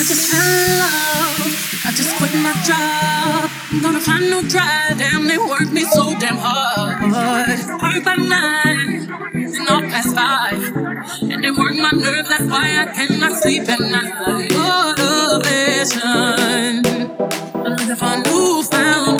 I just fell in love. I just quit my job. I'm gonna find no drive. Damn, they work me so damn hard. Work by nine and all past five. And they work my nerves. That's why I cannot sleep at night. Oh, the. I'm looking for a newfound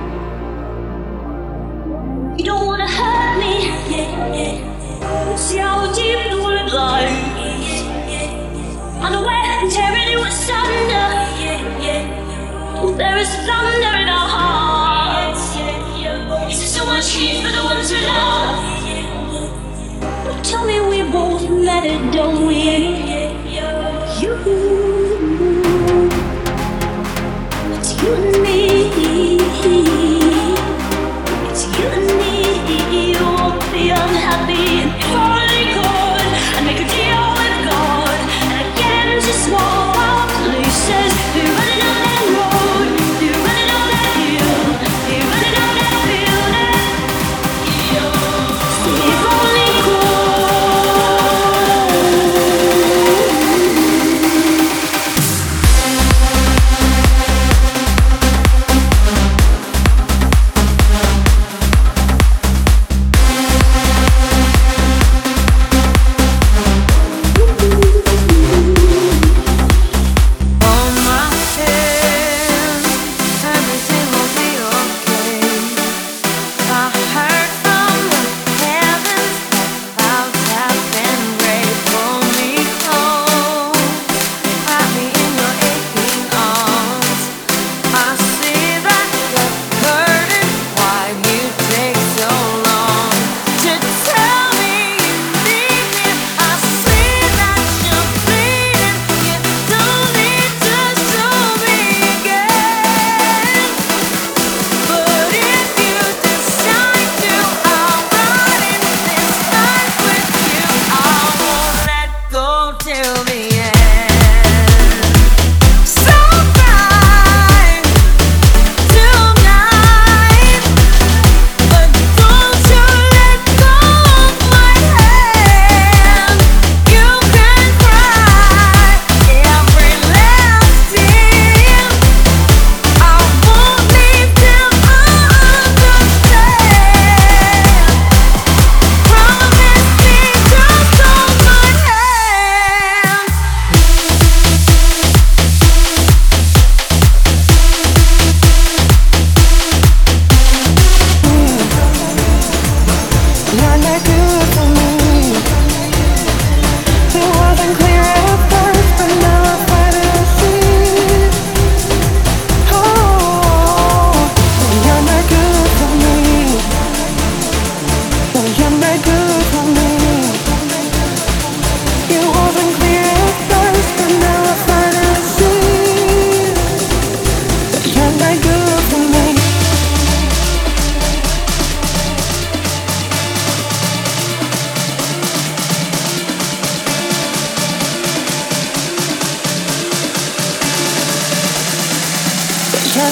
There is thunder in our hearts. It's so much heat for the ones we love? Tell me we both let it, don't we? You.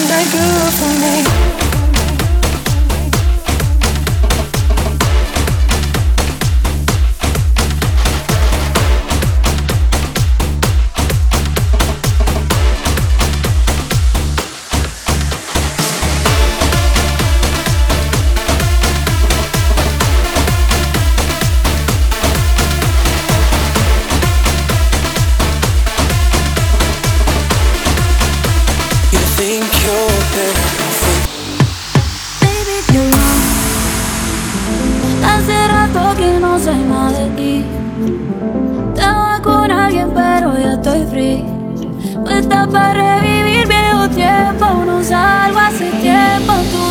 one night girl for me. Baby, you're wrong. Hace rato que no soy más de ti. Estaba con alguien, pero ya estoy free. Vuelta para revivir viejo tiempo. No salgo hace tiempo tu.